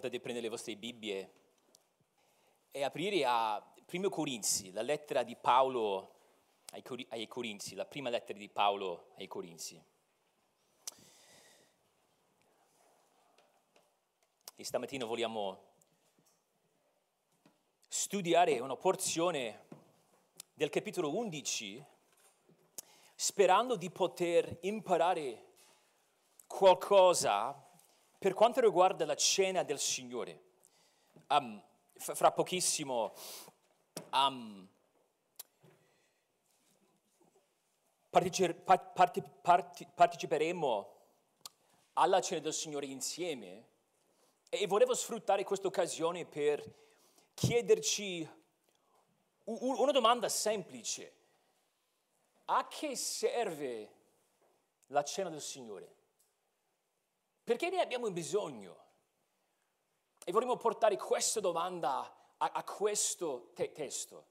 potete prendere le vostre Bibbie e aprire a 1 Corinzi, la lettera di Paolo ai, Cor- ai Corinzi, la prima lettera di Paolo ai Corinzi. E stamattina vogliamo studiare una porzione del capitolo 11 sperando di poter imparare qualcosa per quanto riguarda la cena del Signore. Um, fra pochissimo um, parteciperemo alla cena del Signore insieme e volevo sfruttare questa occasione per chiederci una domanda semplice. A che serve la cena del Signore? Perché ne abbiamo bisogno? E vorremmo portare questa domanda a, a questo te- testo.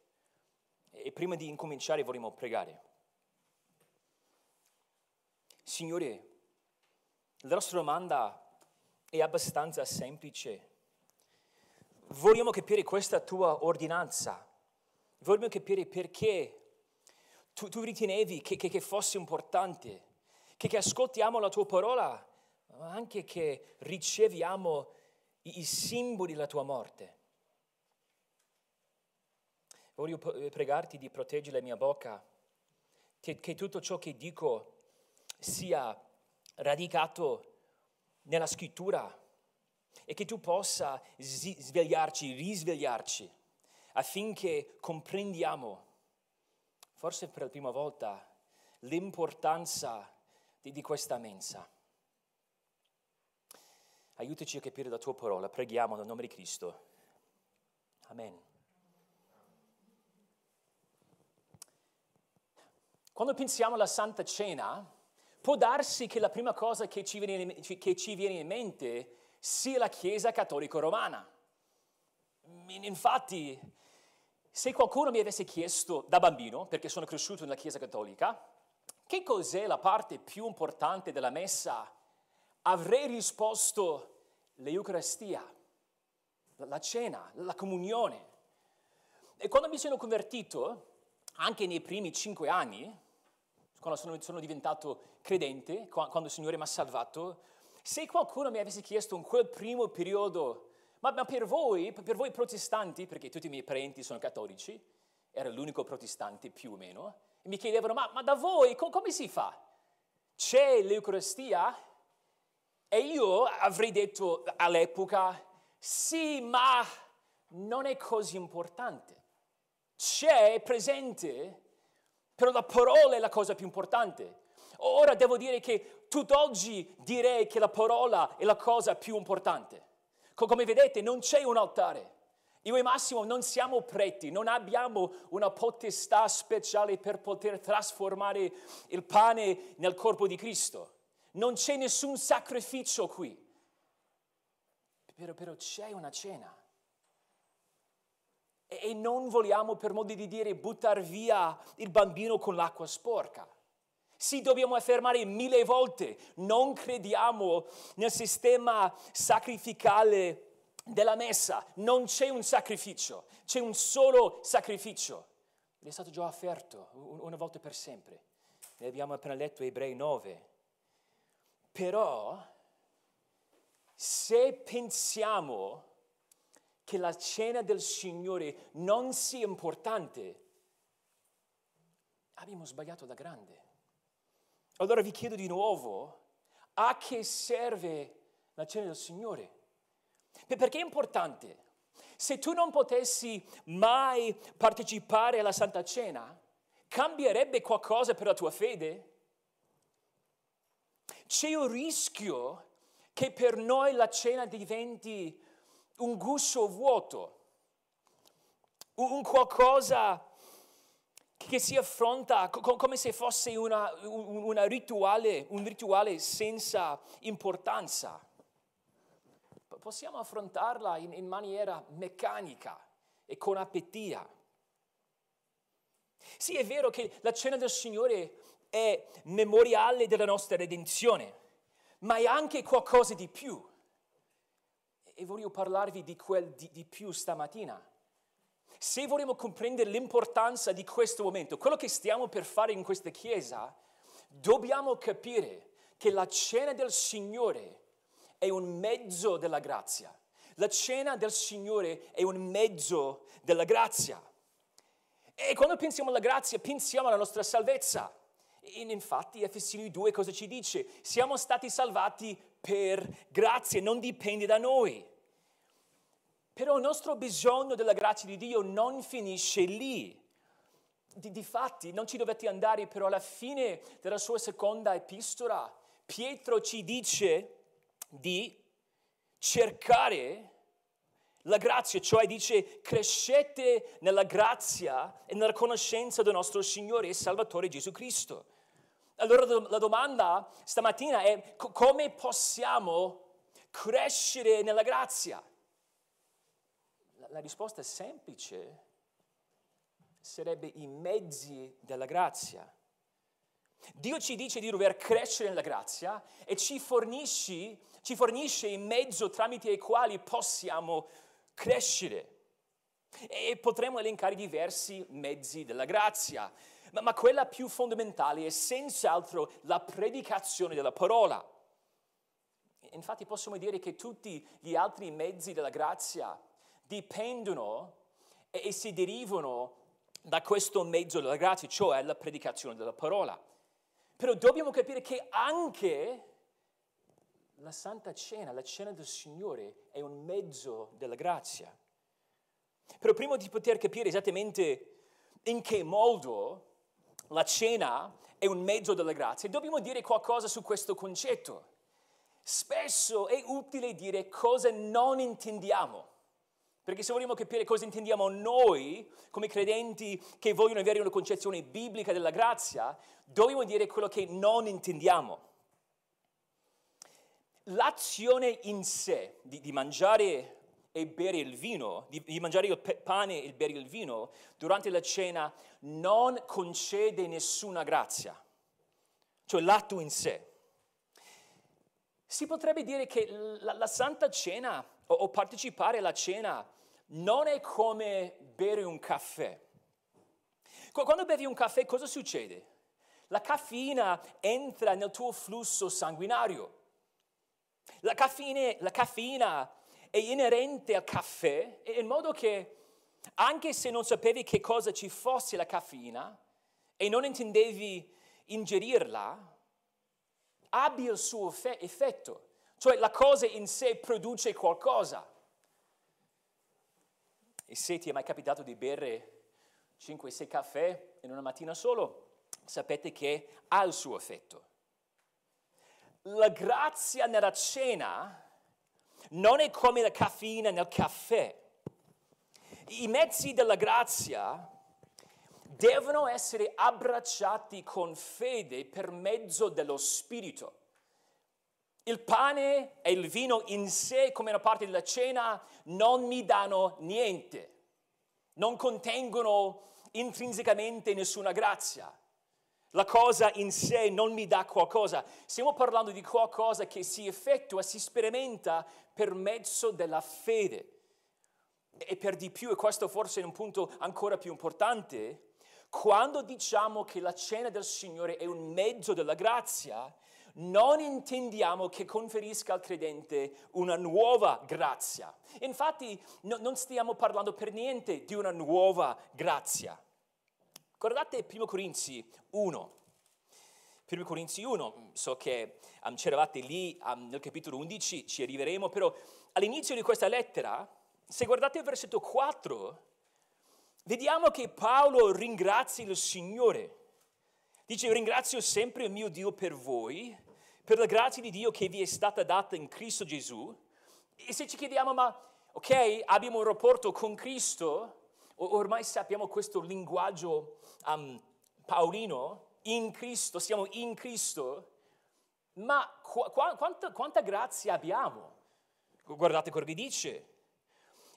E prima di incominciare vorremmo pregare. Signore, la nostra domanda è abbastanza semplice. Vogliamo capire questa tua ordinanza. Vogliamo capire perché tu, tu ritenevi che, che, che, fosse importante, che, che ascoltiamo la tua parola, ma anche che riceviamo i, i simboli della tua morte. Voglio pregarti di proteggere la mia bocca, che, che tutto ciò che dico sia radicato nella scrittura e che tu possa svegliarci, risvegliarci affinché comprendiamo, forse per la prima volta, l'importanza di, di questa mensa. Aiutaci a capire la tua parola, preghiamo nel nome di Cristo. Amen. Quando pensiamo alla Santa Cena, può darsi che la prima cosa che ci viene, che ci viene in mente sia la Chiesa cattolica romana. Infatti, se qualcuno mi avesse chiesto da bambino, perché sono cresciuto nella Chiesa cattolica, che cos'è la parte più importante della messa, avrei risposto l'Eucaristia, la cena, la comunione. E quando mi sono convertito, anche nei primi cinque anni, quando sono, sono diventato credente, quando il Signore mi ha salvato, se qualcuno mi avesse chiesto in quel primo periodo, ma, ma per voi, per voi protestanti, perché tutti i miei parenti sono cattolici, era l'unico protestante più o meno, e mi chiedevano, ma, ma da voi co- come si fa? C'è l'Eucaristia? E io avrei detto all'epoca, sì, ma non è così importante. C'è presente però la parola è la cosa più importante. Ora devo dire che tutt'oggi direi che la parola è la cosa più importante. Come vedete non c'è un altare. Io e Massimo non siamo preti, non abbiamo una potestà speciale per poter trasformare il pane nel corpo di Cristo. Non c'è nessun sacrificio qui. Però, però c'è una cena e non vogliamo, per modo di dire, buttare via il bambino con l'acqua sporca. Sì, dobbiamo affermare mille volte, non crediamo nel sistema sacrificale della messa, non c'è un sacrificio, c'è un solo sacrificio. È stato già offerto una volta per sempre. Ne abbiamo appena letto Ebrei 9. Però, se pensiamo che la cena del Signore non sia importante, abbiamo sbagliato da grande. Allora vi chiedo di nuovo, a che serve la cena del Signore? Perché è importante? Se tu non potessi mai partecipare alla Santa Cena, cambierebbe qualcosa per la tua fede? C'è un rischio che per noi la cena diventi un guscio vuoto, un qualcosa che si affronta come se fosse una, una rituale, un rituale senza importanza. Possiamo affrontarla in, in maniera meccanica e con appetia. Sì, è vero che la cena del Signore è memoriale della nostra redenzione, ma è anche qualcosa di più E voglio parlarvi di quel di, di più stamattina. Se vogliamo comprendere l'importanza di questo momento, quello che stiamo per fare in questa chiesa, dobbiamo capire che la cena del Signore è un mezzo della grazia. La cena del Signore è un mezzo della grazia. E quando pensiamo alla grazia, pensiamo alla nostra salvezza. E infatti Efesini 2 cosa ci dice? Siamo stati salvati per grazia, non dipende da noi. Però il nostro bisogno della grazia di Dio non finisce lì. Di, difatti, non ci dovete andare, però alla fine della sua seconda epistola, Pietro ci dice di cercare la grazia, cioè dice crescete nella grazia e nella conoscenza del nostro Signore e Salvatore Gesù Cristo. Allora la domanda stamattina è come possiamo crescere nella grazia? La risposta semplice sarebbe i mezzi della grazia. Dio ci dice di dover crescere nella grazia e ci fornisce, ci fornisce il mezzo tramite i quali possiamo crescere. E potremmo elencare diversi mezzi della grazia ma, ma quella più fondamentale è senz'altro la predicazione della parola. Infatti possiamo dire che tutti gli altri mezzi della grazia dipendono e, e si derivano da questo mezzo della grazia, cioè la predicazione della parola. Però dobbiamo capire che anche la Santa Cena, la Cena del Signore, è un mezzo della grazia. Però prima di poter capire esattamente in che modo la cena è un mezzo della grazia, dobbiamo dire qualcosa su questo concetto. Spesso è utile dire cosa non intendiamo. Perché se vogliamo capire cosa intendiamo noi come credenti che vogliono avere una concezione biblica della grazia, dobbiamo dire quello che non intendiamo. L'azione in sé di, di mangiare e bere il vino, di, di mangiare il pane e bere il vino durante la cena non concede nessuna grazia, cioè l'atto in sé. Si potrebbe dire che la, la Santa Cena o, o partecipare alla cena non è come bere un caffè. Quando bevi un caffè cosa succede? La caffeina entra nel tuo flusso sanguinario. La caffeina, la caffeina è inerente al caffè, in modo che anche se non sapevi che cosa ci fosse la caffeina e non intendevi ingerirla, abbia il suo effetto. Cioè la cosa in sé produce qualcosa. E se ti è mai capitato di bere 5-6 caffè in una mattina solo, sapete che ha il suo effetto. La grazia nella cena non è come la caffeina nel caffè. I mezzi della grazia devono essere abbracciati con fede per mezzo dello Spirito. Il pane e il vino in sé, come una parte della cena, non mi danno niente, non contengono intrinsecamente nessuna grazia. La cosa in sé non mi dà qualcosa. Stiamo parlando di qualcosa che si effettua, si sperimenta per mezzo della fede. E per di più, e questo forse è un punto ancora più importante, quando diciamo che la cena del Signore è un mezzo della grazia, non intendiamo che conferisca al credente una nuova grazia. Infatti no, non stiamo parlando per niente di una nuova grazia. Guardate 1 Corinzi 1. 1 Corinzi 1, so che um, c'eravate lì um, nel capitolo 11, ci arriveremo, però all'inizio di questa lettera, se guardate il versetto 4, vediamo che Paolo ringrazia il Signore. Dice, ringrazio sempre il mio Dio per voi, per la grazia di Dio che vi è stata data in Cristo Gesù. E se ci chiediamo, ma ok, abbiamo un rapporto con Cristo, ormai sappiamo questo linguaggio um, paolino, in Cristo, siamo in Cristo, ma qu- quanta, quanta grazia abbiamo? Guardate che dice.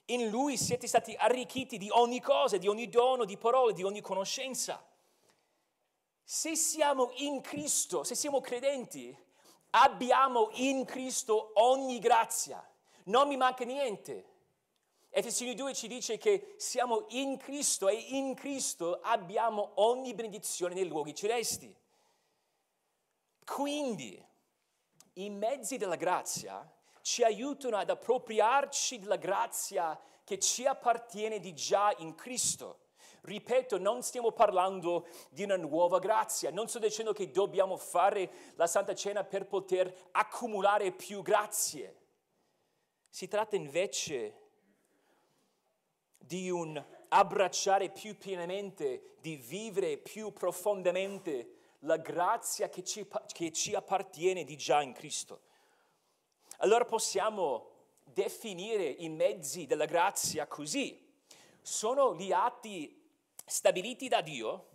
In Lui siete stati arricchiti di ogni cosa, di ogni dono, di parole, di ogni conoscenza. Se siamo in Cristo, se siamo credenti, abbiamo in Cristo ogni grazia. Non mi manca niente. Efesini 2 ci dice che siamo in Cristo e in Cristo abbiamo ogni benedizione nei luoghi celesti. Quindi i mezzi della grazia ci aiutano ad appropriarci della grazia che ci appartiene di già in Cristo. Ripeto, non stiamo parlando di una nuova grazia, non sto dicendo che dobbiamo fare la Santa Cena per poter accumulare più grazie. Si tratta invece di un abbracciare più pienamente, di vivere più profondamente la grazia che ci, che ci appartiene di già in Cristo. Allora possiamo definire i mezzi della grazia così. Sono gli atti stabiliti da Dio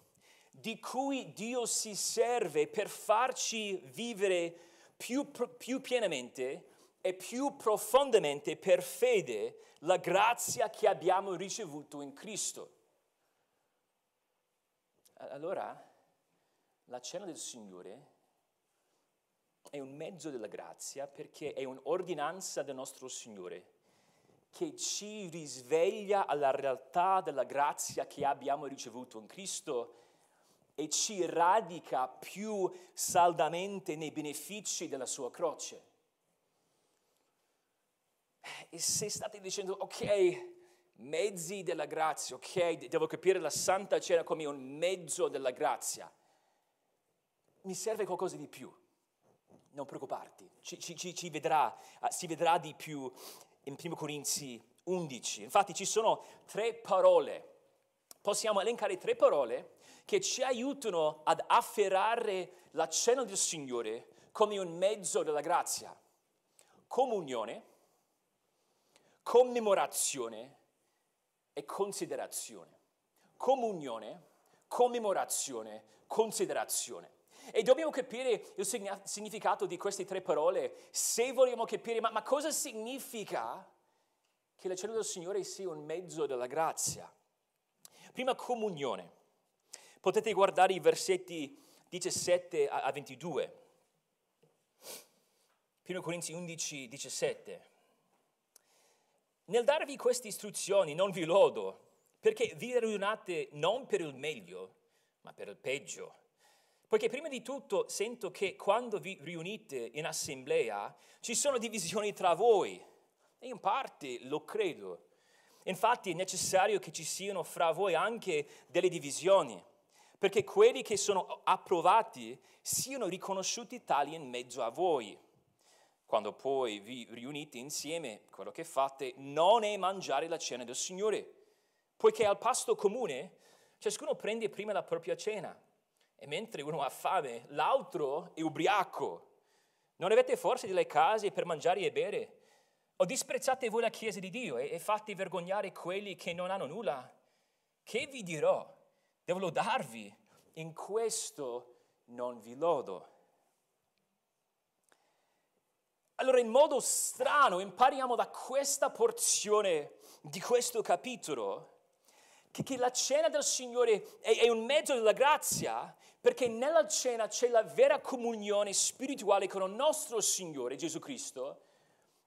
di cui Dio si serve per farci vivere più, più pienamente e più profondamente per fede la grazia che abbiamo ricevuto in Cristo. Allora, la cena del Signore è un mezzo della grazia perché è un'ordinanza del nostro Signore che ci risveglia alla realtà della grazia che abbiamo ricevuto in Cristo e ci radica più saldamente nei benefici della sua croce. E se state dicendo, ok, mezzi della grazia, ok, devo capire la Santa Cena come un mezzo della grazia, mi serve qualcosa di più. Non preoccuparti, ci, ci, ci vedrà, uh, si vedrà di più in 1 Corinzi 11. Infatti ci sono tre parole, possiamo elencare tre parole che ci aiutano ad afferrare la cena del Signore come un mezzo della grazia. Comunione, commemorazione e considerazione. Comunione, commemorazione, considerazione. E dobbiamo capire il significato di queste tre parole se vogliamo capire ma, ma cosa significa che la cena del Signore sia un mezzo della grazia. Prima comunione. Potete guardare i versetti 17 a 22. 1 Corinzi 11, 17. Nel darvi queste istruzioni non vi lodo, perché vi riunate non per il meglio, ma per il peggio. Poiché prima di tutto sento che quando vi riunite in assemblea ci sono divisioni tra voi, e in parte lo credo. Infatti è necessario che ci siano fra voi anche delle divisioni, perché quelli che sono approvati siano riconosciuti tali in mezzo a voi. Quando poi vi riunite insieme, quello che fate non è mangiare la cena del Signore, poiché al pasto comune ciascuno prende prima la propria cena e mentre uno ha fame, l'altro è ubriaco. Non avete forse delle case per mangiare e bere? O disprezzate voi la Chiesa di Dio e, fate vergognare quelli che non hanno nulla? Che vi dirò? Devo lodarvi? In questo non vi lodo. Allora, in modo strano, impariamo da questa porzione di questo capitolo che, che la cena del Signore è, è un mezzo della grazia, perché nella cena c'è la vera comunione spirituale con il nostro Signore Gesù Cristo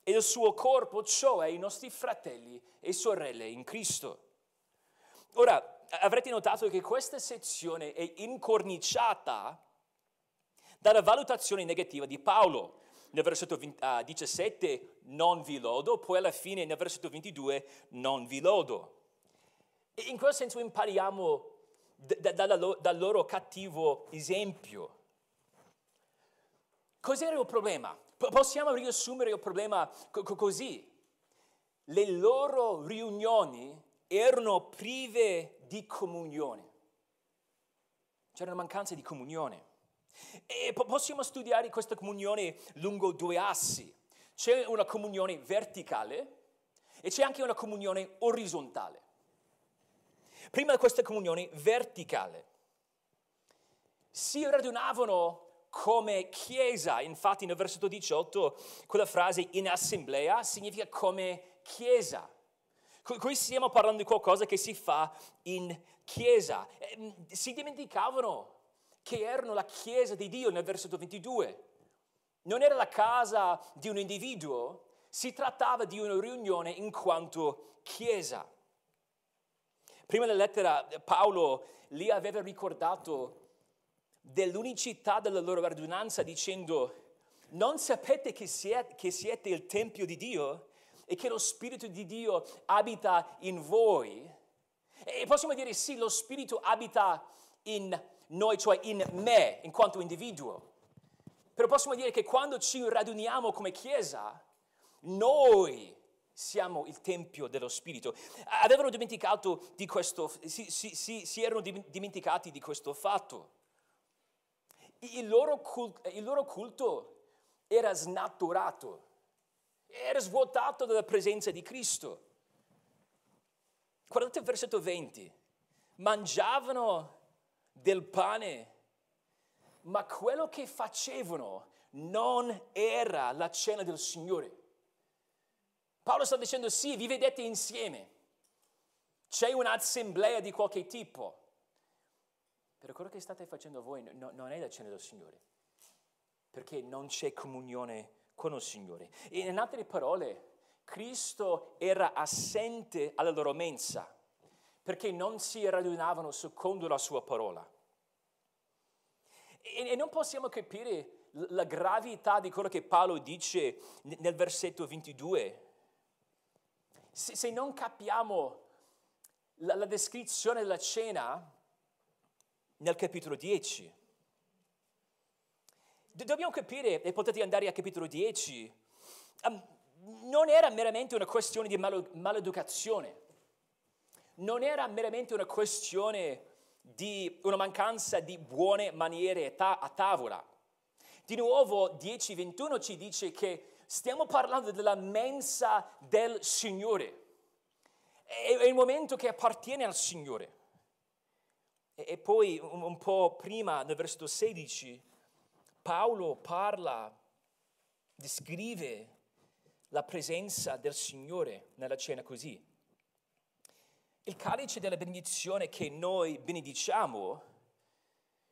e il suo corpo, cioè i nostri fratelli e sorelle in Cristo. Ora, avrete notato che questa sezione è incorniciata dalla valutazione negativa di Paolo. Nel versetto 17 non vi lodo, poi alla fine nel versetto 22 non vi lodo. In quel senso impariamo da, da, da, dal loro cattivo esempio. Cos'era il problema? Possiamo riassumere il problema così. Le loro riunioni erano prive di comunione. C'era una mancanza di comunione. E possiamo studiare questa comunione lungo due assi. C'è una comunione verticale e c'è anche una comunione orizzontale. Prima di questa comunione verticale si radunavano come chiesa, infatti nel versetto 18 quella frase in assemblea significa come chiesa. Qui stiamo parlando di qualcosa che si fa in chiesa. Ehm, si dimenticavano che erano la chiesa di Dio nel versetto 22. Non era la casa di un individuo, Si trattava di una riunione in quanto chiesa. Prima della lettera Paolo li aveva ricordato dell'unicità della loro radunanza dicendo non sapete che siete, che siete il Tempio di Dio e che lo Spirito di Dio abita in voi? E possiamo dire sì, lo Spirito abita in noi, cioè in me, in quanto individuo. Però possiamo dire che quando ci raduniamo come Chiesa, noi siamo il Tempio dello Spirito. Avevano dimenticato di questo, si, si, si, erano dimenticati di questo fatto. Il loro, culto, il loro culto era snaturato, era svuotato dalla presenza di Cristo. Guardate il versetto 20. Mangiavano del pane, ma quello che facevano non era la cena del Signore. Paolo sta dicendo sì, vi vedete insieme, c'è un'assemblea di qualche tipo, però quello che state facendo voi no, non è la cena del Signore, perché non c'è comunione con il Signore. In altre parole, Cristo era assente alla loro mensa perché non si radunavano secondo la sua parola. E, e non possiamo capire la gravità di quello che Paolo dice nel versetto 22. Se, se non capiamo la, la descrizione della cena nel capitolo 10, dobbiamo capire, e potete andare al capitolo 10, um, non era meramente una questione di maleducazione non era meramente una questione di una mancanza di buone maniere a tavola. Di nuovo 10.21 ci dice che stiamo parlando della mensa del Signore. È il momento che appartiene al Signore. E poi un po' prima, nel versetto 16, Paolo parla, descrive la presenza del Signore nella cena così. Il calice della benedizione che noi benediciamo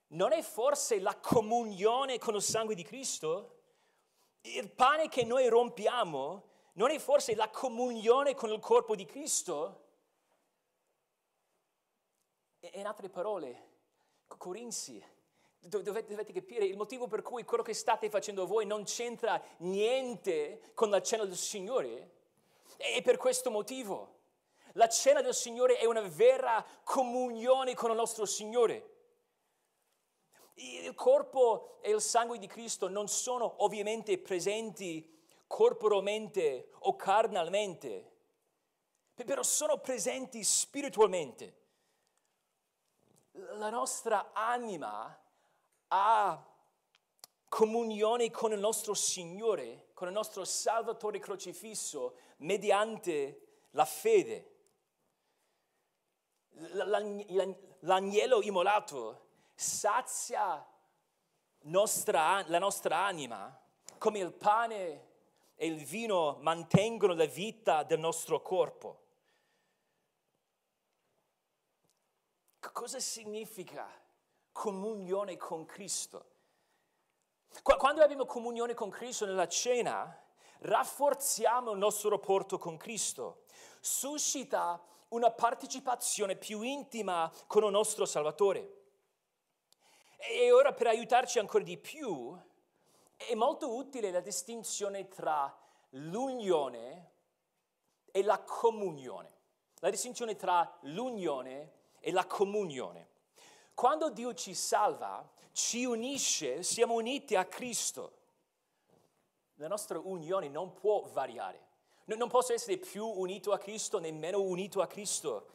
non è forse la comunione con il sangue di Cristo? Il pane che noi rompiamo non è forse la comunione con il corpo di Cristo? in altre parole, Corinzi, dovete, dovete, capire il motivo per cui quello che state facendo voi non c'entra niente con la cena del Signore. È per questo motivo. La cena del Signore è una vera comunione con il nostro Signore. Il corpo e il sangue di Cristo non sono ovviamente presenti corporalmente o carnalmente, però sono presenti spiritualmente. La nostra anima ha comunione con il nostro Signore, con il nostro Salvatore crocifisso, mediante la fede l'agnello immolato sazia nostra, la nostra anima come il pane e il vino mantengono la vita del nostro corpo. Cosa significa comunione con Cristo? Quando abbiamo comunione con Cristo nella cena, rafforziamo il nostro rapporto con Cristo. Suscita una partecipazione più intima con il nostro Salvatore. E ora per aiutarci ancora di più, è molto utile la distinzione tra l'unione e la comunione. La distinzione tra l'unione e la comunione. Quando Dio ci salva, ci unisce, siamo uniti a Cristo. La nostra unione non può variare. Non posso essere più unito a Cristo né meno unito a Cristo,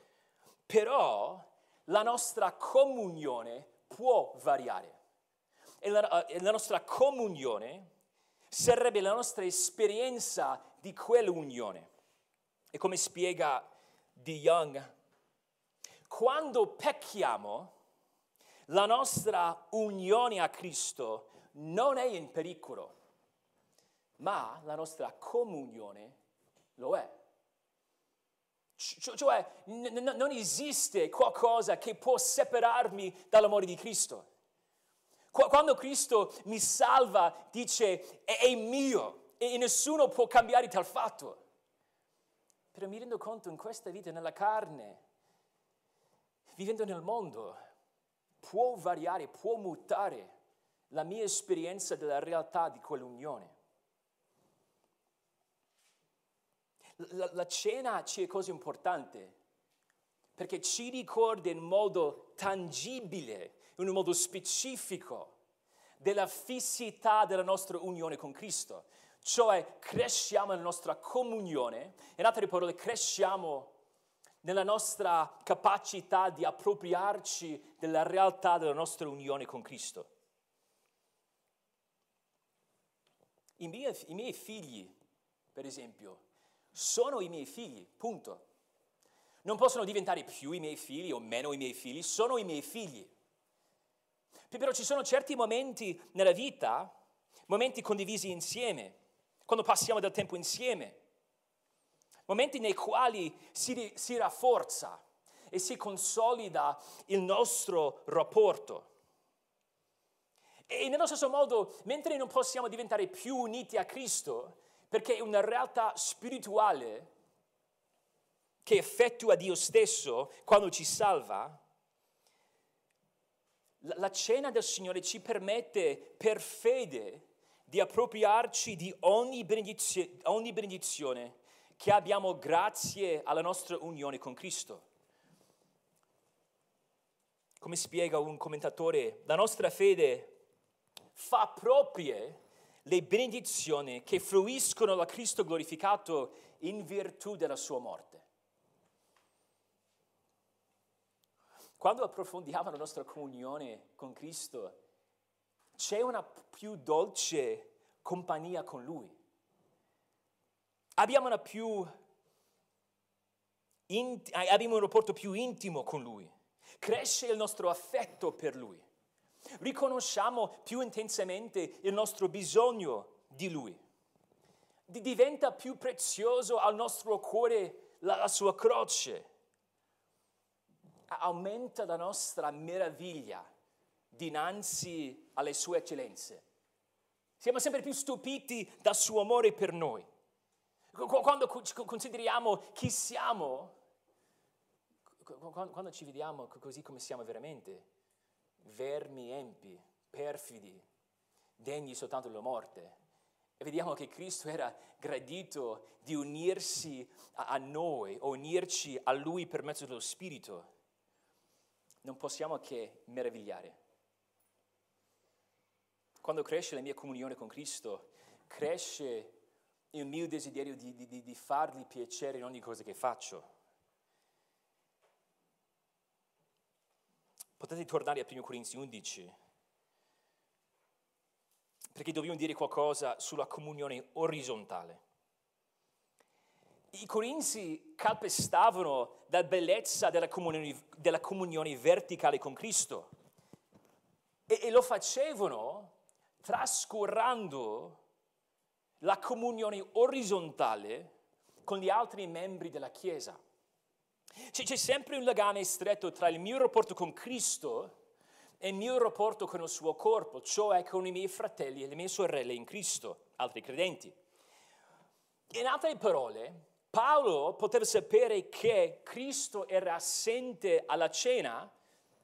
però la nostra comunione può variare. E la, e la nostra comunione sarebbe la nostra esperienza di quell'unione. E come spiega Di Young, quando pecchiamo, la nostra unione a Cristo non è in pericolo, ma la nostra comunione lo è. Cioè, non esiste qualcosa che può separarmi dall'amore di Cristo. Quando Cristo mi salva, dice è mio, e nessuno può cambiare tal fatto. Però mi rendo conto in questa vita, nella carne, vivendo nel mondo, può variare, può mutare la mia esperienza della realtà di quell'unione. La, la cena ci è cosa importante perché ci ricorda in modo tangibile, in un modo specifico, della fissità della nostra unione con Cristo. Cioè cresciamo nella nostra comunione, in altre parole cresciamo nella nostra capacità di appropriarci della realtà della nostra unione con Cristo. I miei, I miei, figli, per esempio, sono i miei figli, punto. Non possono diventare più i miei figli o meno i miei figli, sono i miei figli. Però ci sono certi momenti nella vita, momenti condivisi insieme, quando passiamo del tempo insieme, momenti nei quali si, si rafforza e si consolida il nostro rapporto. E nello stesso modo, mentre non possiamo diventare più uniti a Cristo, perché è una realtà spirituale che effettua Dio stesso quando ci salva, la cena del Signore ci permette per fede di appropriarci di ogni benedizione, ogni benedizione che abbiamo grazie alla nostra unione con Cristo. Come spiega un commentatore, la nostra fede fa proprie le benedizioni che fruiscono da Cristo glorificato in virtù della sua morte. Quando approfondiamo la nostra comunione con Cristo, c'è una più dolce compagnia con Lui. Abbiamo, più, abbiamo un rapporto più intimo con Lui. Cresce il nostro affetto per Lui. Riconosciamo più intensamente il nostro bisogno di Lui. Diventa più prezioso al nostro cuore la, la sua croce. Aumenta la nostra meraviglia dinanzi alle sue eccellenze. Siamo sempre più stupiti dal suo amore per noi. Quando consideriamo chi siamo, quando ci vediamo così come siamo veramente, vermi empi, perfidi, degni soltanto della morte, e vediamo che Cristo era gradito di unirsi a noi, unirci a Lui per mezzo dello Spirito, non possiamo che meravigliare. Quando cresce la mia comunione con Cristo, cresce il mio desiderio di, di, di fargli piacere in ogni cosa che faccio. Potete tornare a 1 Corinzi 11, perché dobbiamo dire qualcosa sulla comunione orizzontale. I corinzi calpestavano la bellezza della comunione, della comunione verticale con Cristo e, e lo facevano trascurando la comunione orizzontale con gli altri membri della Chiesa. C'è sempre un legame stretto tra il mio rapporto con Cristo e il mio rapporto con il suo corpo, cioè con i miei fratelli e le mie sorelle in Cristo, altri credenti. In altre parole, Paolo poteva sapere che Cristo era assente alla cena,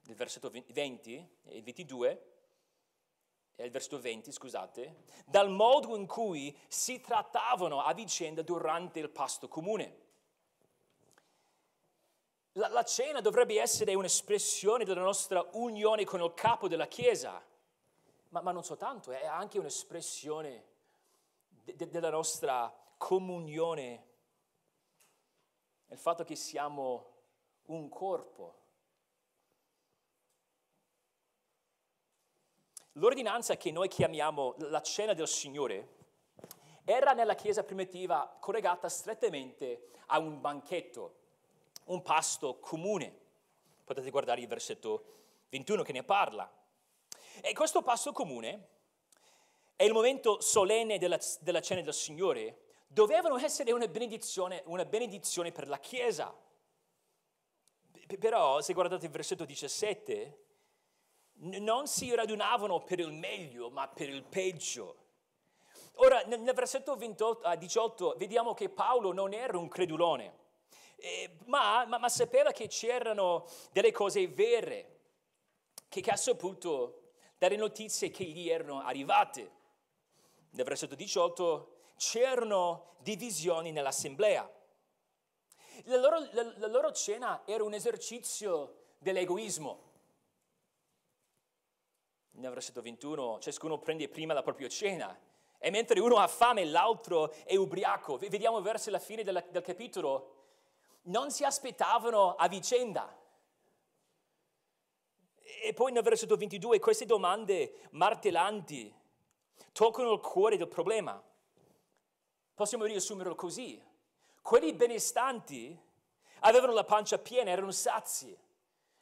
nel versetto 20 e 22, è il versetto 20, scusate, dal modo in cui si trattavano a vicenda durante il pasto comune. La, la cena dovrebbe essere un'espressione della nostra unione con il capo della Chiesa, ma, ma non soltanto, è anche un'espressione de, de, della nostra comunione, il fatto che siamo un corpo. L'ordinanza che noi chiamiamo la cena del Signore era nella Chiesa primitiva collegata strettamente a un banchetto, un pasto comune. Potete guardare il versetto 21 che ne parla. E questo pasto comune è il momento solenne della, della cena del Signore, dovevano essere una benedizione, una benedizione per la Chiesa. Però, se guardate il versetto 17, non si radunavano per il meglio, ma per il peggio. Ora, nel versetto 28, 18 vediamo che Paolo non era un credulone, eh, ma, ma, ma, sapeva che c'erano delle cose vere, che, che ha saputo dare notizie che gli erano arrivate. Nel versetto 18 c'erano divisioni nell'assemblea. La loro, la, la loro cena era un esercizio dell'egoismo. Nel versetto 21 ciascuno prende prima la propria cena e mentre uno ha fame l'altro è ubriaco. Vediamo verso la fine del, del capitolo. Non si aspettavano a vicenda. E poi nel versetto 22 queste domande martellanti toccano il cuore del problema. Possiamo riassumerlo così. Quelli benestanti avevano la pancia piena, erano sazi,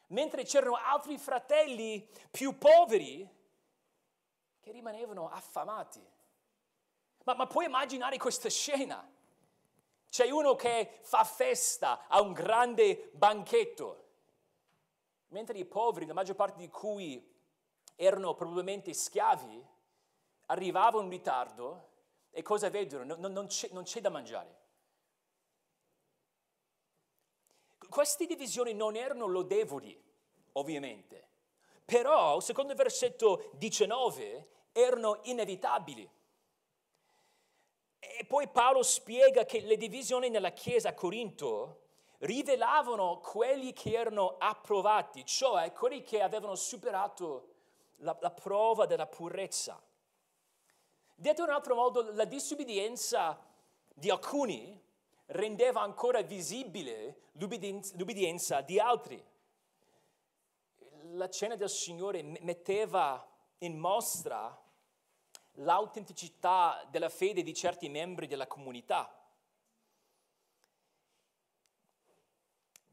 mentre c'erano altri fratelli più poveri che rimanevano affamati. Ma, ma puoi immaginare questa scena? C'è uno che fa festa a un grande banchetto, mentre i poveri, la maggior parte di cui erano probabilmente schiavi, arrivavano in ritardo e cosa vedono? Non, non, c'è, non c'è da mangiare. Queste divisioni non erano lodevoli, ovviamente, però, secondo il versetto 19, erano inevitabili. E poi Paolo spiega che le divisioni nella chiesa a Corinto rivelavano quelli che erano approvati, cioè quelli che avevano superato la, la prova della purezza. Detto in un altro modo, la disobbedienza di alcuni rendeva ancora visibile l'ubbidienza di altri. La cena del Signore metteva in mostra l'autenticità della fede di certi membri della comunità.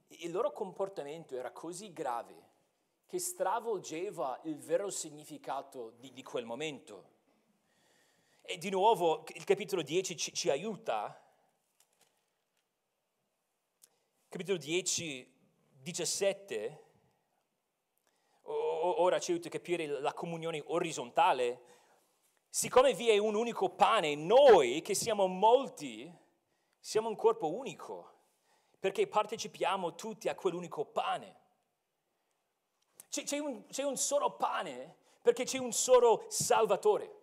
Il loro comportamento era così grave che stravolgeva il vero significato di, di quel momento. E di nuovo il capitolo 10 ci, ci aiuta. Capitolo 10, 17, ora ci aiuta a capire la comunione orizzontale siccome vi è un unico pane, noi che siamo molti, siamo un corpo unico, perché partecipiamo tutti a quell'unico pane. C'è, c'è, un, c'è un solo pane perché c'è un solo Salvatore.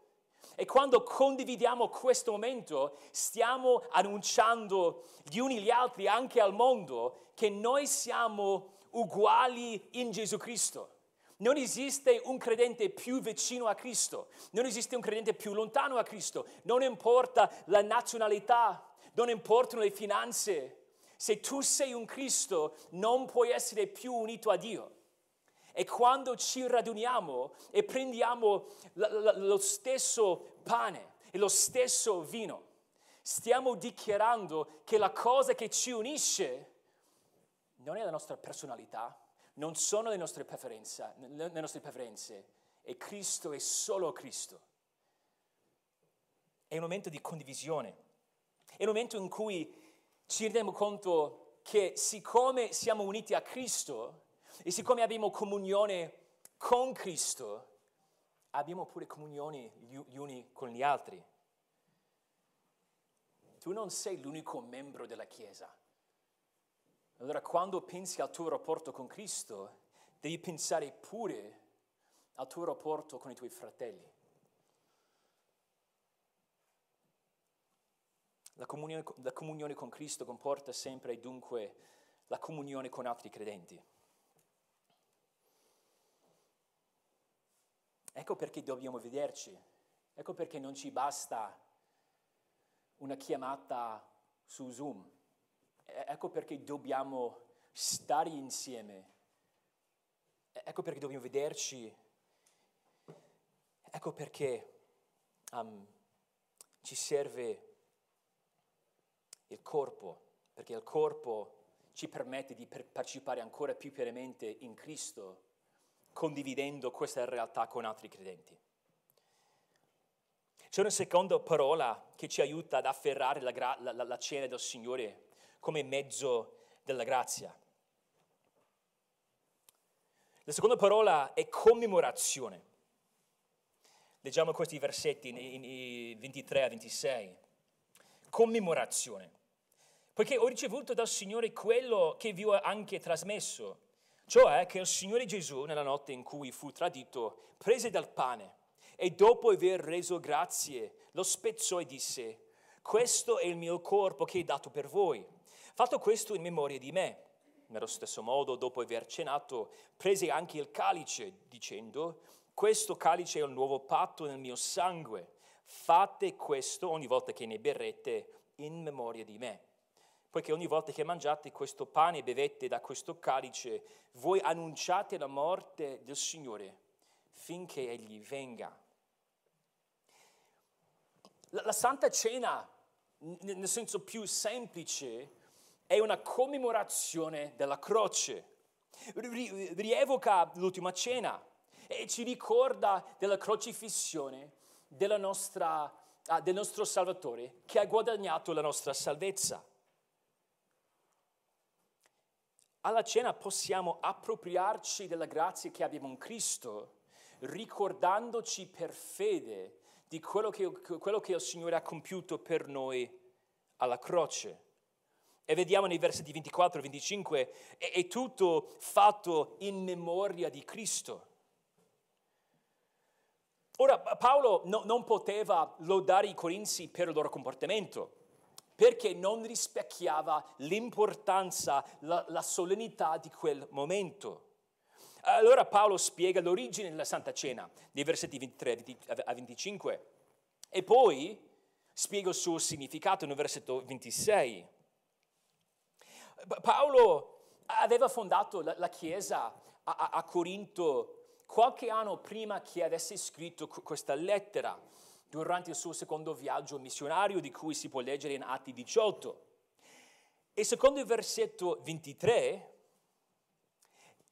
E quando condividiamo questo momento, stiamo annunciando gli uni gli altri, anche al mondo, che noi siamo uguali in Gesù Cristo. Non esiste un credente più vicino a Cristo, non esiste un credente più lontano a Cristo, non importa la nazionalità, non importano le finanze. Se tu sei un Cristo non puoi essere più unito a Dio. E quando ci raduniamo e prendiamo lo stesso pane e lo stesso vino, stiamo dichiarando che la cosa che ci unisce non è la nostra personalità, non sono le nostre le nostre preferenze, e Cristo è solo Cristo. È un momento di condivisione, è un momento in cui ci rendiamo conto che siccome siamo uniti a Cristo e siccome abbiamo comunione con Cristo, abbiamo pure comunione gli uni con gli altri. Tu non sei l'unico membro della Chiesa. Allora quando pensi al tuo rapporto con Cristo, devi pensare pure al tuo rapporto con i tuoi fratelli. La comunione, la comunione con Cristo comporta sempre dunque la comunione con altri credenti. Ecco perché dobbiamo vederci, ecco perché non ci basta una chiamata su Zoom Ecco perché dobbiamo stare insieme. Ecco perché dobbiamo vederci. Ecco perché um, ci serve il corpo, perché il corpo ci permette di partecipare ancora più pienamente in Cristo, condividendo questa realtà con altri credenti. C'è una seconda parola che ci aiuta ad afferrare la, la, la, la cena del Signore come mezzo della grazia. La seconda parola è commemorazione. Leggiamo questi versetti in, in, in 23 a 26. Commemorazione. Poiché ho ricevuto dal Signore quello che vi ho anche trasmesso, cioè che il Signore Gesù, nella notte in cui fu tradito, prese dal pane e dopo aver reso grazie, lo spezzò e disse, questo è il mio corpo che è dato per voi. Fatto questo in memoria di me. Nello stesso modo, dopo aver cenato, prese anche il calice, dicendo, questo calice è il nuovo patto nel mio sangue. Fate questo ogni volta che ne berrete in memoria di me. Poiché ogni volta che mangiate questo pane e bevete da questo calice, voi annunciate la morte del Signore finché Egli venga. La, la Santa Cena, nel senso più semplice, è una commemorazione della croce. Rievoca l'ultima cena e ci ricorda della crocifissione della nostra, ah, del nostro Salvatore che ha guadagnato la nostra salvezza. Alla cena possiamo appropriarci della grazia che abbiamo in Cristo, ricordandoci per fede di quello che, quello che il Signore ha compiuto per noi alla croce. E vediamo nei versetti 24 e 25, è, è tutto fatto in memoria di Cristo. Ora Paolo no, non poteva lodare i Corinzi per il loro comportamento, perché non rispecchiava l'importanza, la, la solennità di quel momento. Allora Paolo spiega l'origine della Santa Cena, nei versetti 23 a 25, e poi spiega il suo significato nel versetto 26. Paolo aveva fondato la, la chiesa a, a, a Corinto qualche anno prima che avesse scritto questa lettera, durante il suo secondo viaggio missionario di cui si può leggere in Atti 18. E secondo il versetto 23,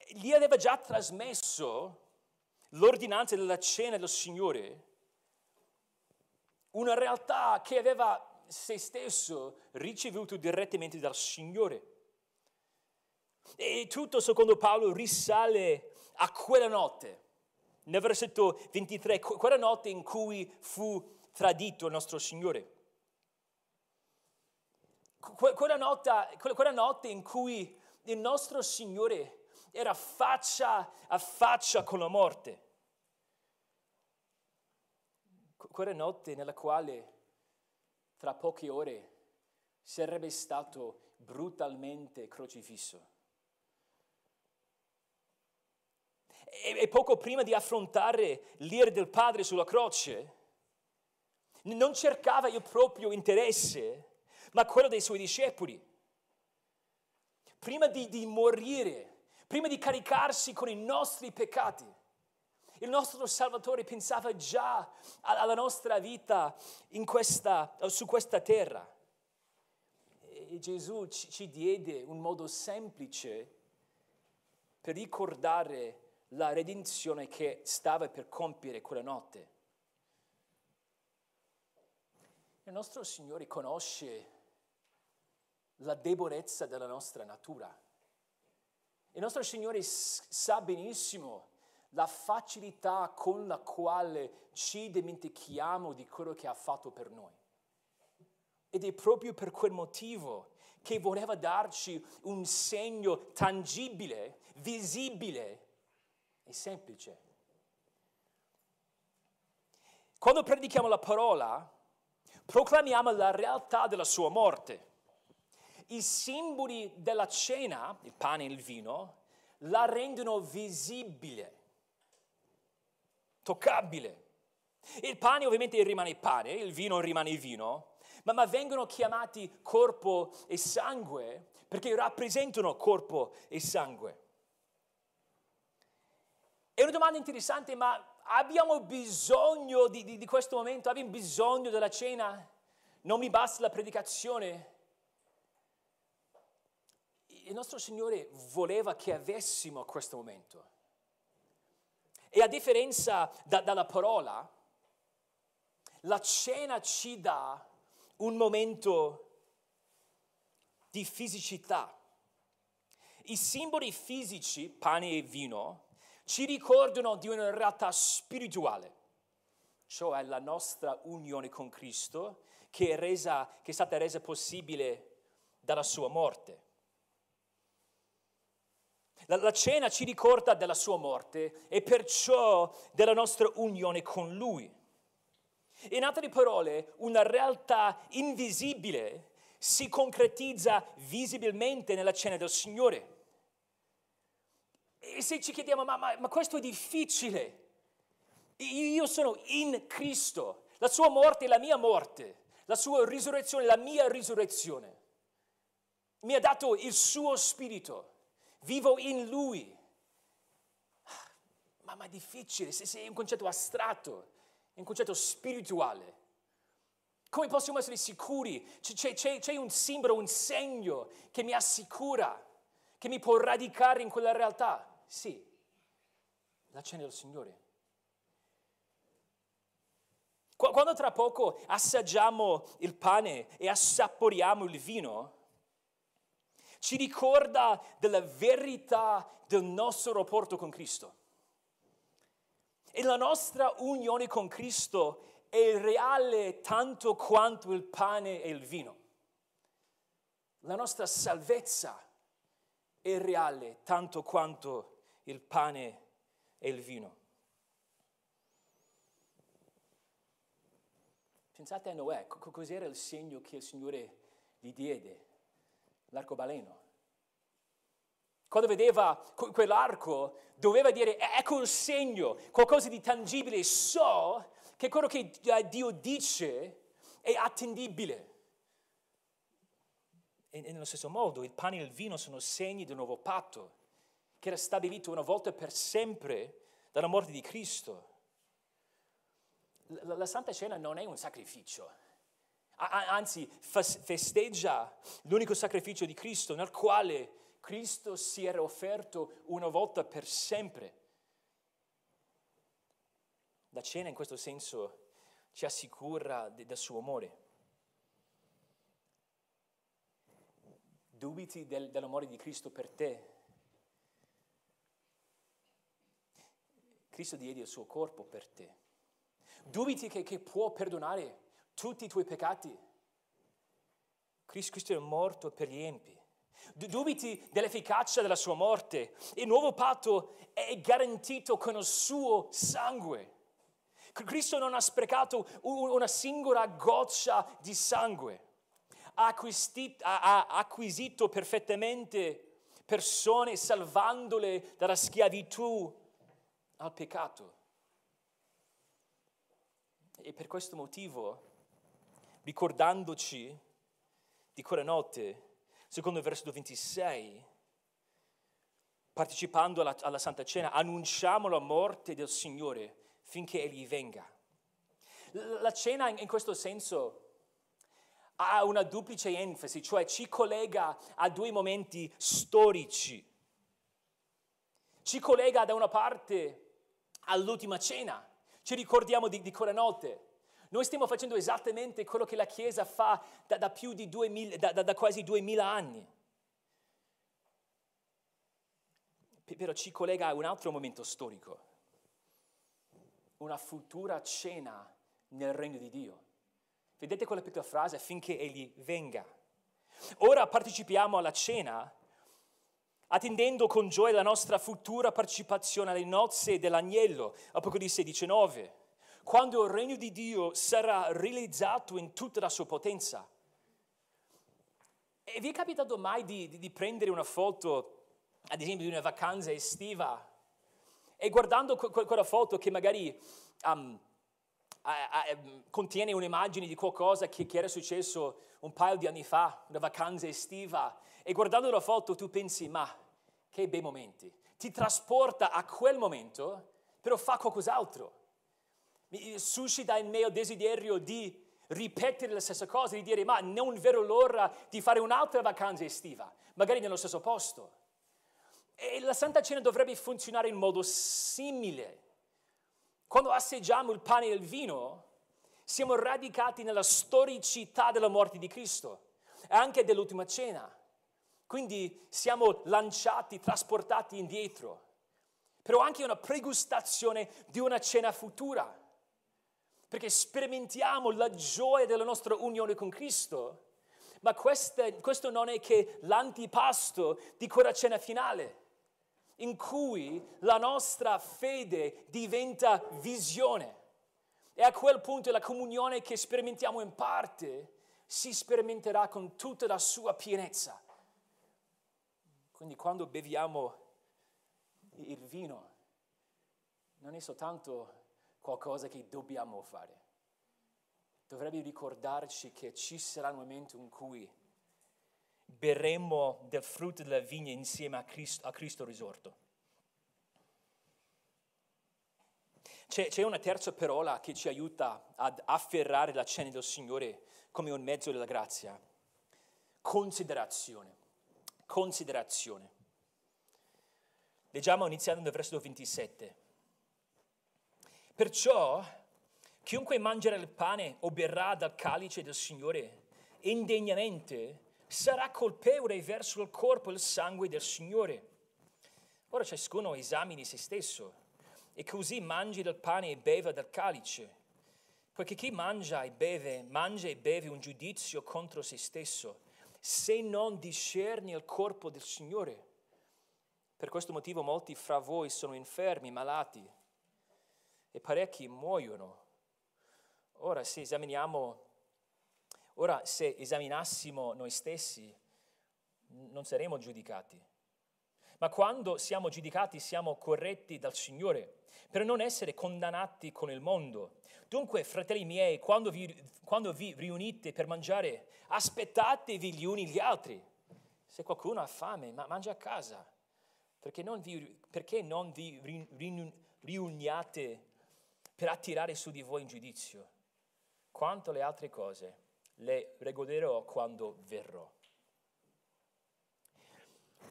gli aveva già trasmesso l'ordinanza della cena del Signore, una realtà che aveva se stesso ricevuto direttamente dal Signore. E tutto, secondo Paolo, risale a quella notte, nel versetto 23, quella notte in cui fu tradito il nostro Signore. Quella notte, quella notte in cui il nostro Signore era faccia a faccia con la morte. Quella notte nella quale tra poche ore sarebbe stato brutalmente crocifisso. E, poco prima di affrontare l'ira del Padre sulla croce, non cercava il proprio interesse, ma quello dei suoi discepoli. Prima di, di morire, prima di caricarsi con i nostri peccati, il nostro Salvatore pensava già alla nostra vita questa, su questa terra. E Gesù ci diede un modo semplice per ricordare la redenzione che stava per compiere quella notte. Il nostro Signore conosce la debolezza della nostra natura. Il nostro Signore sa benissimo la facilità con la quale ci dimentichiamo di quello che ha fatto per noi. Ed è proprio per quel motivo che voleva darci un segno tangibile, visibile, è semplice. Quando predichiamo la parola, proclamiamo la realtà della sua morte. I simboli della cena, il pane e il vino, la rendono visibile, toccabile. Il pane ovviamente rimane pane, il vino rimane vino, ma, ma vengono chiamati corpo e sangue perché rappresentano corpo e sangue. È una domanda interessante, ma abbiamo bisogno di, di, di questo momento? Abbiamo bisogno della cena? Non mi basta la predicazione? Il nostro Signore voleva che avessimo questo momento. E a differenza da, dalla parola, la cena ci dà un momento di fisicità. I simboli fisici, pane e vino, ci ricordano di una realtà spirituale. cioè la nostra unione con Cristo, che è, resa, che è stata resa possibile dalla sua morte. La, la cena ci ricorda della sua morte e perciò della nostra unione con Lui. In altre parole, una realtà invisibile si concretizza visibilmente nella cena del Signore. E se ci chiediamo, ma, ma, ma questo è difficile, io sono in Cristo, la sua morte è la mia morte, la sua risurrezione è la mia risurrezione. Mi ha dato il suo spirito, vivo in lui. Ma, ma è difficile, se, se è un concetto astratto, è un concetto spirituale. Come possiamo essere sicuri? C'è, c'è, c'è, un simbolo, un segno che mi assicura, che mi può radicare in quella realtà? Sì, la cena del Signore. Quando tra poco assaggiamo il pane e assaporiamo il vino, ci ricorda della verità del nostro rapporto con Cristo. E la nostra unione con Cristo è reale tanto quanto il pane e il vino. La nostra salvezza è reale tanto quanto il pane e il vino. Pensate a Noè, cos'era il segno che il Signore gli diede? l'arcobaleno. Quando vedeva quell'arco, doveva dire, ecco il segno, qualcosa di tangibile, so che quello che Dio dice è attendibile. E nello stesso modo il pane e il vino sono segni un nuovo patto, che era stabilito una volta per sempre dalla morte di Cristo. La, la Santa Cena non è un sacrificio anzi festeggia l'unico sacrificio di Cristo nel quale Cristo si era offerto una volta per sempre. La cena in questo senso ci assicura del suo amore. Dubiti del, dell'amore di Cristo per te. Cristo diede il suo corpo per te. Dubiti che, che può perdonare tutti i tuoi peccati. Cristo è morto per gli empi. Dubiti dell'efficacia della sua morte. Il nuovo patto è garantito con il suo sangue. Cristo non ha sprecato una singola goccia di sangue. Ha ha acquisito perfettamente persone salvandole dalla schiavitù al peccato. E per questo motivo ricordandoci di quella notte, secondo il versetto 26, partecipando alla, alla Santa Cena, annunciamo la morte del Signore finché Egli venga. La cena in questo senso ha una duplice enfasi, cioè ci collega a due momenti storici. Ci collega da una parte all'ultima cena, ci ricordiamo di, di quella notte, noi stiamo facendo esattamente quello che la Chiesa fa da, da, di 2000, da, da quasi duemila anni. Però ci collega a un altro momento storico, una futura cena nel regno di Dio. Vedete quella piccola frase? Finché Egli venga. Ora partecipiamo alla cena attendendo con gioia la nostra futura partecipazione alle nozze dell'agnello, Apocalisse 19 quando il regno di Dio sarà realizzato in tutta la sua potenza. E vi è capitato mai di, di, prendere una foto, ad esempio, di una vacanza estiva e guardando que- quella foto che magari um, a, contiene un'immagine di qualcosa che, che, era successo un paio di anni fa, una vacanza estiva, e guardando la foto tu pensi, ma che bei momenti, ti trasporta a quel momento, però fa qualcos'altro mi suscita in me il desiderio di ripetere la stessa cosa, di dire ma non vedo l'ora di fare un'altra vacanza estiva, magari nello stesso posto. E la Santa Cena dovrebbe funzionare in modo simile. Quando assaggiamo il pane e il vino, siamo radicati nella storicità della morte di Cristo e anche dell'ultima cena. Quindi siamo lanciati, trasportati indietro. Però anche una pregustazione di una cena futura perché sperimentiamo la gioia della nostra unione con Cristo. Ma queste, questo non è che l'antipasto di quella cena finale, in cui la nostra fede diventa visione. E a quel punto la comunione che sperimentiamo in parte si sperimenterà con tutta la sua pienezza. Quindi quando beviamo il vino, non è soltanto qualcosa che dobbiamo fare. Dovrebbe ricordarci che ci sarà un momento in cui berremo del frutto della vigna insieme a Cristo, a Cristo risorto. C'è, c'è, una terza parola che ci aiuta ad afferrare la cena del Signore come un mezzo della grazia. Considerazione. Considerazione. Leggiamo iniziando dal versetto 27. Perciò chiunque mangerà il pane o berrà dal calice del Signore indegnamente sarà colpevole verso il corpo e il sangue del Signore. Ora ciascuno esamini se stesso e così mangi del pane e beva del calice. Poiché chi mangia e beve, mangia e beve un giudizio contro se stesso, se non discerni il corpo del Signore. Per questo motivo molti fra voi sono infermi, malati, e parecchi muoiono. Ora se esaminiamo, ora se esaminassimo noi stessi, non saremo giudicati. Ma quando siamo giudicati siamo corretti dal Signore per non essere condannati con il mondo. Dunque, fratelli miei, quando vi, quando vi riunite per mangiare, aspettatevi gli uni gli altri. Se qualcuno ha fame, ma mangia a casa. Perché non vi, perché non vi riuniate per attirare su di voi in giudizio? Quanto alle altre cose, le regolerò quando verrò.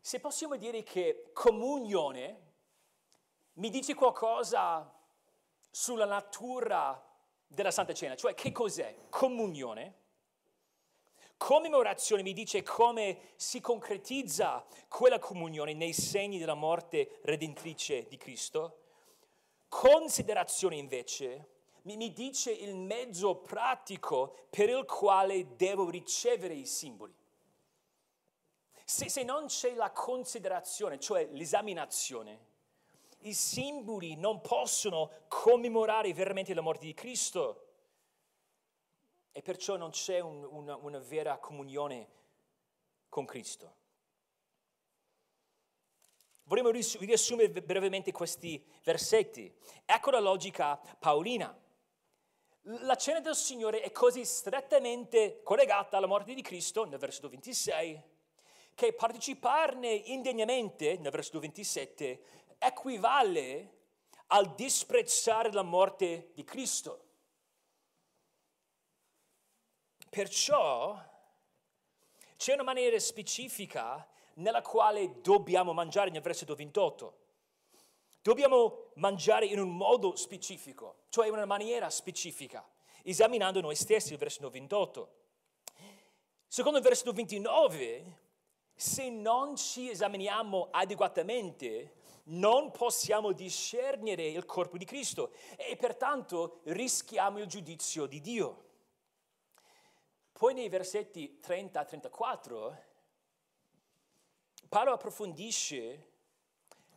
Se possiamo dire che comunione mi dici qualcosa sulla natura della Santa Cena, cioè che cos'è? Comunione. Commemorazione mi dice come si concretizza quella comunione nei segni della morte redentrice di Cristo. Considerazione invece mi dice il mezzo pratico per il quale devo ricevere i simboli. Se, se non c'è la considerazione, cioè l'esaminazione, i simboli non possono commemorare veramente la morte di Cristo e perciò non c'è un, una, una vera comunione con Cristo. Vorremmo riassumere brevemente questi versetti. Ecco la logica paolina. La cena del Signore è così strettamente collegata alla morte di Cristo, nel versetto 26, che parteciparne indegnamente, nel versetto 27, equivale al disprezzare la morte di Cristo. Perciò c'è una maniera specifica nella quale dobbiamo mangiare nel versetto 28. Dobbiamo mangiare in un modo specifico, cioè in una maniera specifica, esaminando noi stessi il versetto 28. Secondo il versetto 29, se non ci esaminiamo adeguatamente, non possiamo discernere il corpo di Cristo e pertanto rischiamo il giudizio di Dio. Poi nei versetti 30 a 34 Paolo approfondisce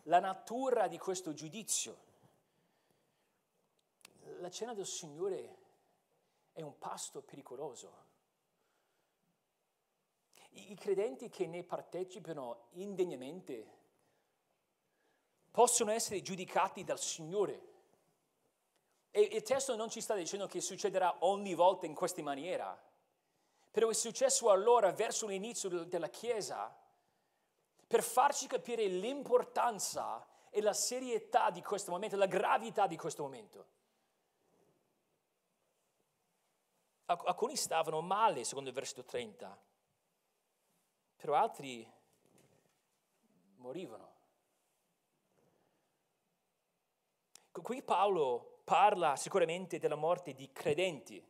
la natura di questo giudizio. La cena del Signore è un pasto pericoloso. I credenti che ne partecipano indegnamente possono essere giudicati dal Signore. E il testo non ci sta dicendo che succederà ogni volta in questa maniera, però è successo allora verso l'inizio della Chiesa per farci capire l'importanza e la serietà di questo momento, la gravità di questo momento. Alcuni stavano male, secondo il versetto 30, però altri morivano. Qui Paolo parla sicuramente della morte di credenti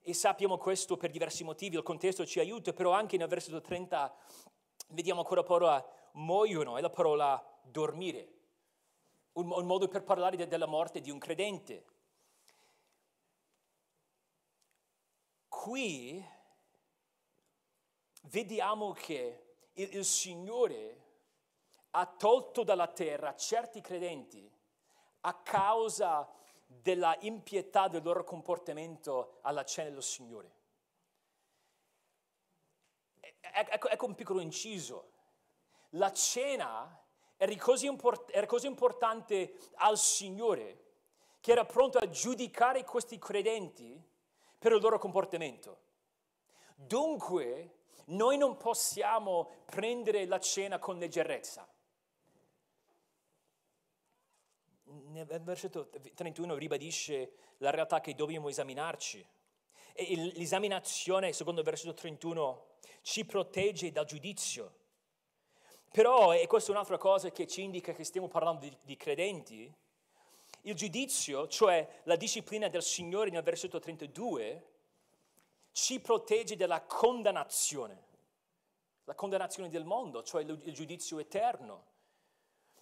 e sappiamo questo per diversi motivi, il contesto ci aiuta, però anche nel versetto 30 vediamo ancora la parola muoiono, è la parola dormire, un, un modo per parlare de, della morte di un credente. qui vediamo che il, il Signore ha tolto dalla terra certi credenti a causa della impietà del loro comportamento alla cena dello Signore. Ecco, ecco un piccolo inciso. La cena era così, import- era così importante al Signore che era pronto a giudicare questi credenti per il loro comportamento. Dunque, noi non possiamo prendere la cena con leggerezza. Nel versetto 31 ribadisce la realtà che dobbiamo esaminarci. E l'esaminazione, secondo il versetto 31, ci protegge dal giudizio. Però, e questa è un'altra cosa che ci indica che stiamo parlando di, di credenti, il giudizio, cioè la disciplina del Signore nel versetto 32, ci protegge dalla condannazione, la condannazione del mondo, cioè il giudizio eterno.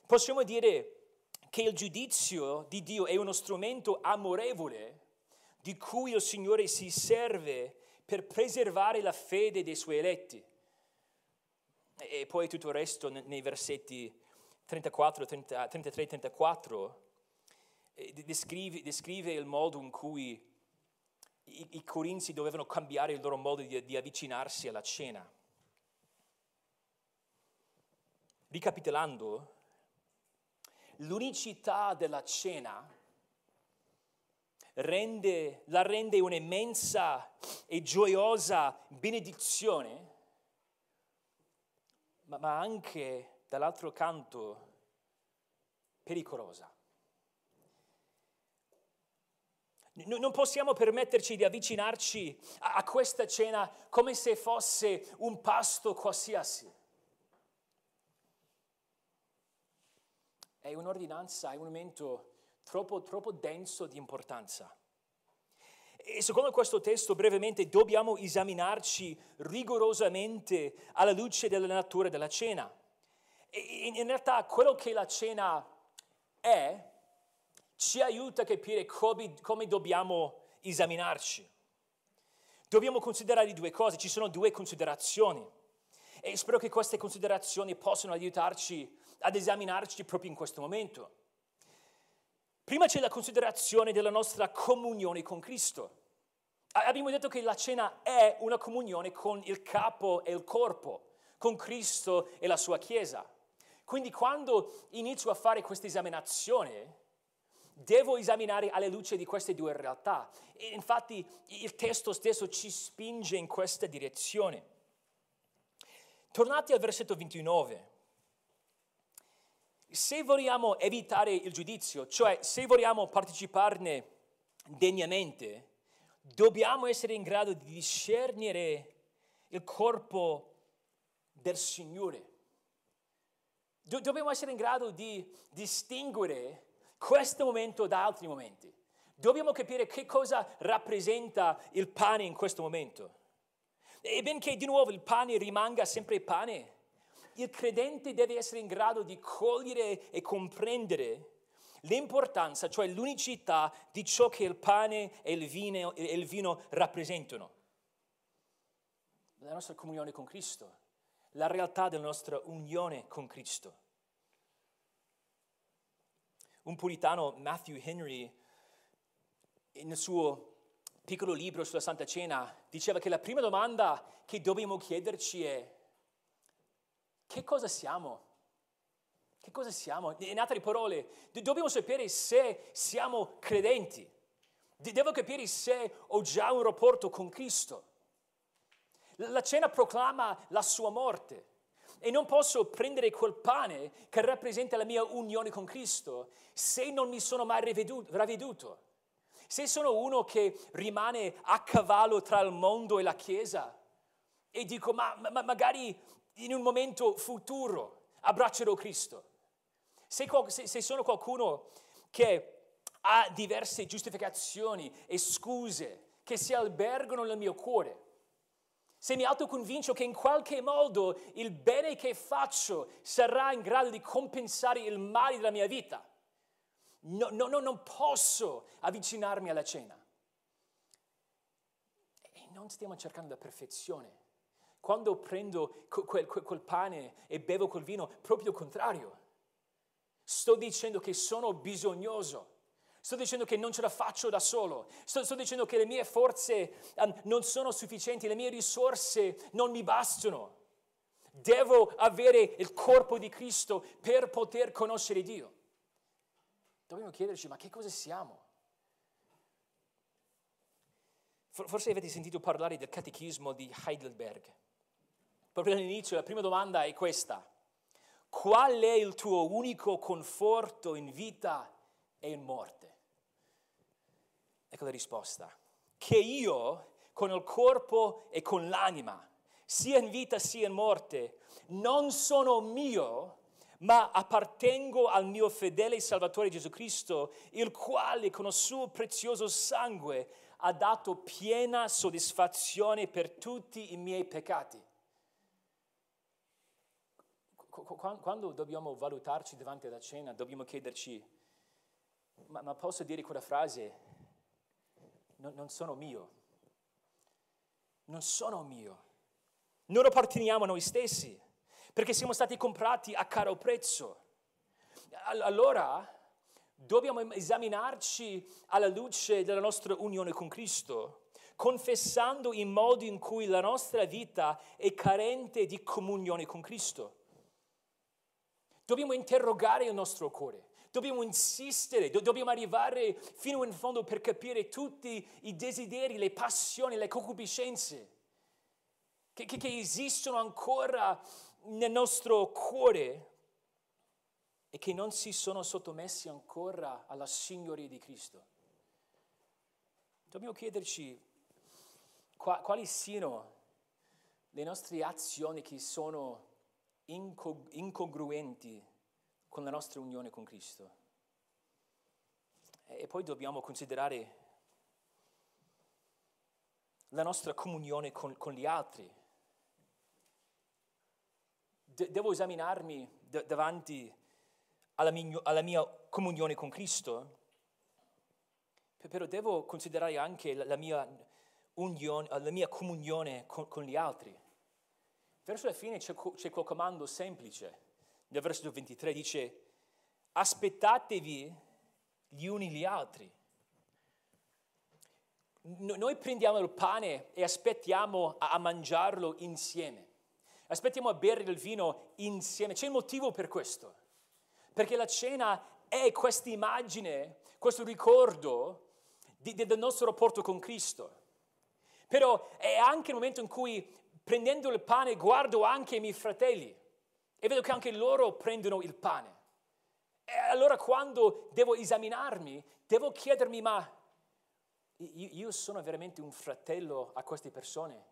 Possiamo dire che il giudizio di Dio è uno strumento amorevole di cui il Signore si serve per preservare la fede dei suoi eletti. E poi tutto il resto nei versetti 34, 30, 33 34 descrive, descrive, il modo in cui i, i corinzi dovevano cambiare il loro modo di, di avvicinarsi alla cena. Ricapitolando, l'unicità della cena rende, la rende un'immensa e gioiosa benedizione, ma, ma anche dall'altro canto pericolosa. Non possiamo permetterci di avvicinarci a questa cena come se fosse un pasto qualsiasi. È un'ordinanza, è un momento troppo, troppo denso di importanza. E secondo questo testo, brevemente, dobbiamo esaminarci rigorosamente alla luce della natura della cena. E in realtà quello che la cena è ci aiuta a capire come, come dobbiamo esaminarci. Dobbiamo considerare due cose, ci sono due considerazioni e spero che queste considerazioni possano aiutarci ad esaminarci proprio in questo momento. Prima c'è la considerazione della nostra comunione con Cristo. Abbiamo detto che la cena è una comunione con il capo e il corpo, con Cristo e la sua Chiesa. Quindi quando inizio a fare questa esaminazione, devo esaminare alla luce di queste due realtà. E infatti il testo stesso ci spinge in questa direzione. Tornate al versetto 29 se vogliamo evitare il giudizio, cioè se vogliamo parteciparne degnamente, dobbiamo essere in grado di discernere il corpo del Signore. Do- dobbiamo essere in grado di distinguere questo momento da altri momenti. Dobbiamo capire che cosa rappresenta il pane in questo momento. E benché di nuovo il pane rimanga sempre pane, il credente deve essere in grado di cogliere e comprendere l'importanza, cioè l'unicità di ciò che il pane e il vino, e il vino rappresentano. La nostra comunione con Cristo, la realtà della nostra unione con Cristo. Un puritano, Matthew Henry, nel suo piccolo libro sulla Santa Cena, diceva che la prima domanda che dobbiamo chiederci è che cosa siamo? Che cosa siamo? In altre parole, dobbiamo sapere se siamo credenti. Devo capire se ho già un rapporto con Cristo. La cena proclama la sua morte e non posso prendere quel pane che rappresenta la mia unione con Cristo se non mi sono mai ravveduto. Se sono uno che rimane a cavallo tra il mondo e la Chiesa e dico ma, ma magari in un momento futuro abbraccerò Cristo. Se, se, se sono qualcuno che ha diverse giustificazioni e scuse che si albergano nel mio cuore, se mi autoconvincio che in qualche modo il bene che faccio sarà in grado di compensare il male della mia vita, no, no, no, non posso avvicinarmi alla cena. non stiamo cercando la perfezione. Quando prendo quel, quel, quel pane e bevo quel vino, proprio il contrario. Sto dicendo che sono bisognoso. Sto dicendo che non ce la faccio da solo. Sto, sto dicendo che le mie forze um, non sono sufficienti, le mie risorse non mi bastano. Devo avere il corpo di Cristo per poter conoscere Dio. Dobbiamo chiederci, ma che cosa siamo? Forse avete sentito parlare del catechismo di Heidelberg. Proprio all'inizio la prima domanda è questa. Qual è il tuo unico conforto in vita e in morte? Ecco la risposta. Che io, con il corpo e con l'anima, sia in vita sia in morte, non sono mio, ma appartengo al mio fedele Salvatore Gesù Cristo, il quale con il suo prezioso sangue ha dato piena soddisfazione per tutti i miei peccati. Quando dobbiamo valutarci davanti alla cena, dobbiamo chiederci, ma, ma posso dire quella frase? Non, non sono mio. Non sono mio. Non apparteniamo a noi stessi, perché siamo stati comprati a caro prezzo. Allora dobbiamo esaminarci alla luce della nostra unione con Cristo, confessando i modi in cui la nostra vita è carente di comunione con Cristo. Dobbiamo interrogare il nostro cuore, dobbiamo insistere, do- dobbiamo arrivare fino in fondo per capire tutti i desideri, le passioni, le concupiscenze che, che, che esistono ancora nel nostro cuore e che non si sono sottomessi ancora alla signoria di Cristo. Dobbiamo chiederci quali siano le nostre azioni che sono incongruenti con la nostra unione con Cristo. E poi dobbiamo considerare la nostra comunione con, con gli altri. De- devo esaminarmi d- davanti alla mia, alla mia comunione con Cristo, però devo considerare anche la, mia, unione, la mia comunione con, con, gli altri. Verso la fine c'è, c'è quel comando semplice. Nel versetto 23 dice, aspettatevi gli uni gli altri. Noi prendiamo il pane e aspettiamo a mangiarlo insieme. Aspettiamo a bere il vino insieme. C'è un motivo per questo perché la cena è questa immagine, questo ricordo di, del nostro rapporto con Cristo. Però è anche il momento in cui prendendo il pane guardo anche i miei fratelli e vedo che anche loro prendono il pane. E allora quando devo esaminarmi, devo chiedermi, ma io sono veramente un fratello a queste persone?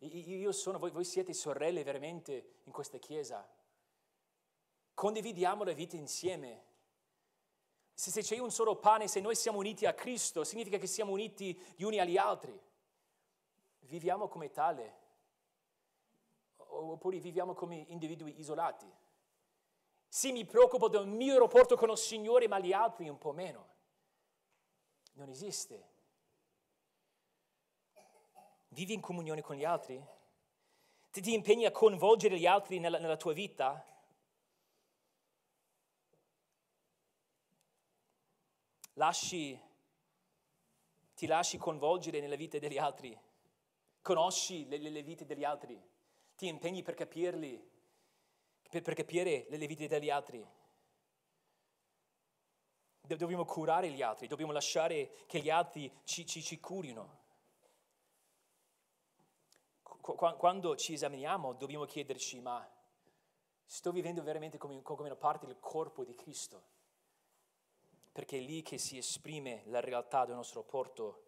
Io sono, voi, voi siete sorelle veramente in questa chiesa? Condividiamo la vita insieme. Se, se c'è un solo pane, se noi siamo uniti a Cristo, significa che siamo uniti gli uni agli altri. Viviamo come tale. Oppure viviamo come individui isolati. Sì, mi preoccupo del mio rapporto con il Signore, ma gli altri un po' meno. Non esiste. Vivi in comunione con gli altri? Ti, ti impegni a coinvolgere gli altri nella, nella tua vita? lasci, ti lasci coinvolgere nella vita degli altri, conosci le, le vite degli altri, ti impegni per capirli, per, per capire le vite degli altri. Dobbiamo curare gli altri, dobbiamo lasciare che gli altri ci, ci, ci curino. Quando ci esaminiamo dobbiamo chiederci, ma sto vivendo veramente come, come una parte del corpo di Cristo? perché è lì che si esprime la realtà del nostro rapporto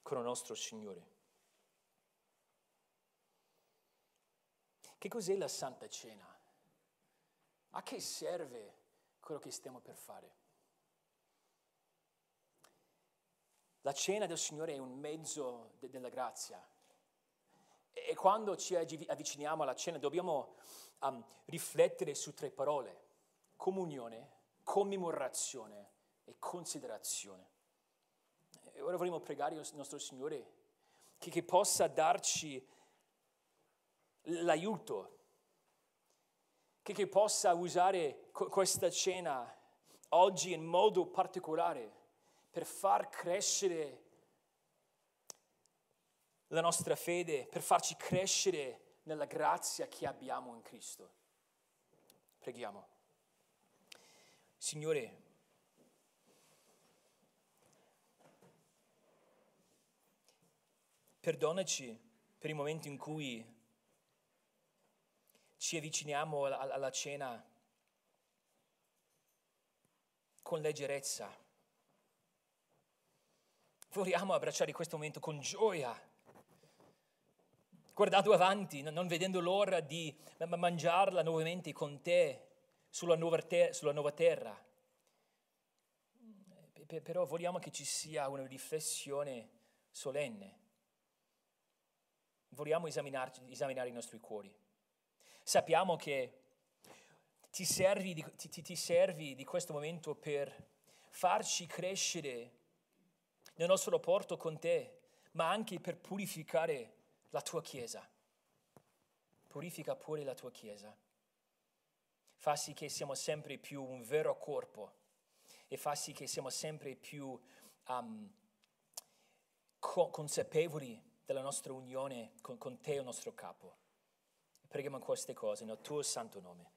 con il nostro Signore. Che cos'è la Santa Cena? A che serve quello che stiamo per fare? La cena del Signore è un mezzo de- della grazia. E quando ci avviciniamo alla cena dobbiamo um, riflettere su tre parole. Comunione, commemorazione e considerazione. E ora vorremmo pregare il nostro Signore che, che possa darci l'aiuto, che, che possa usare questa cena oggi in modo particolare per far crescere la nostra fede, per farci crescere nella grazia che abbiamo in Cristo. Preghiamo. Signore, perdonaci per i momenti in cui ci avviciniamo alla cena con leggerezza. Vogliamo abbracciare questo momento con gioia, guardando avanti, non vedendo l'ora di mangiarla nuovamente con te sulla nuova, ter- sulla nuova terra. Però vogliamo che ci sia una riflessione solenne. Vogliamo esaminare i nostri cuori. Sappiamo che ti servi, di, ti, ti servi di questo momento per farci crescere nel nostro rapporto con te, ma anche per purificare la tua Chiesa. Purifica pure la tua Chiesa. Fa sì che siamo sempre più un vero corpo e fa sì che siamo sempre più um, co- consapevoli della nostra unione con, con te, il nostro capo. Preghiamo queste cose nel tuo santo nome.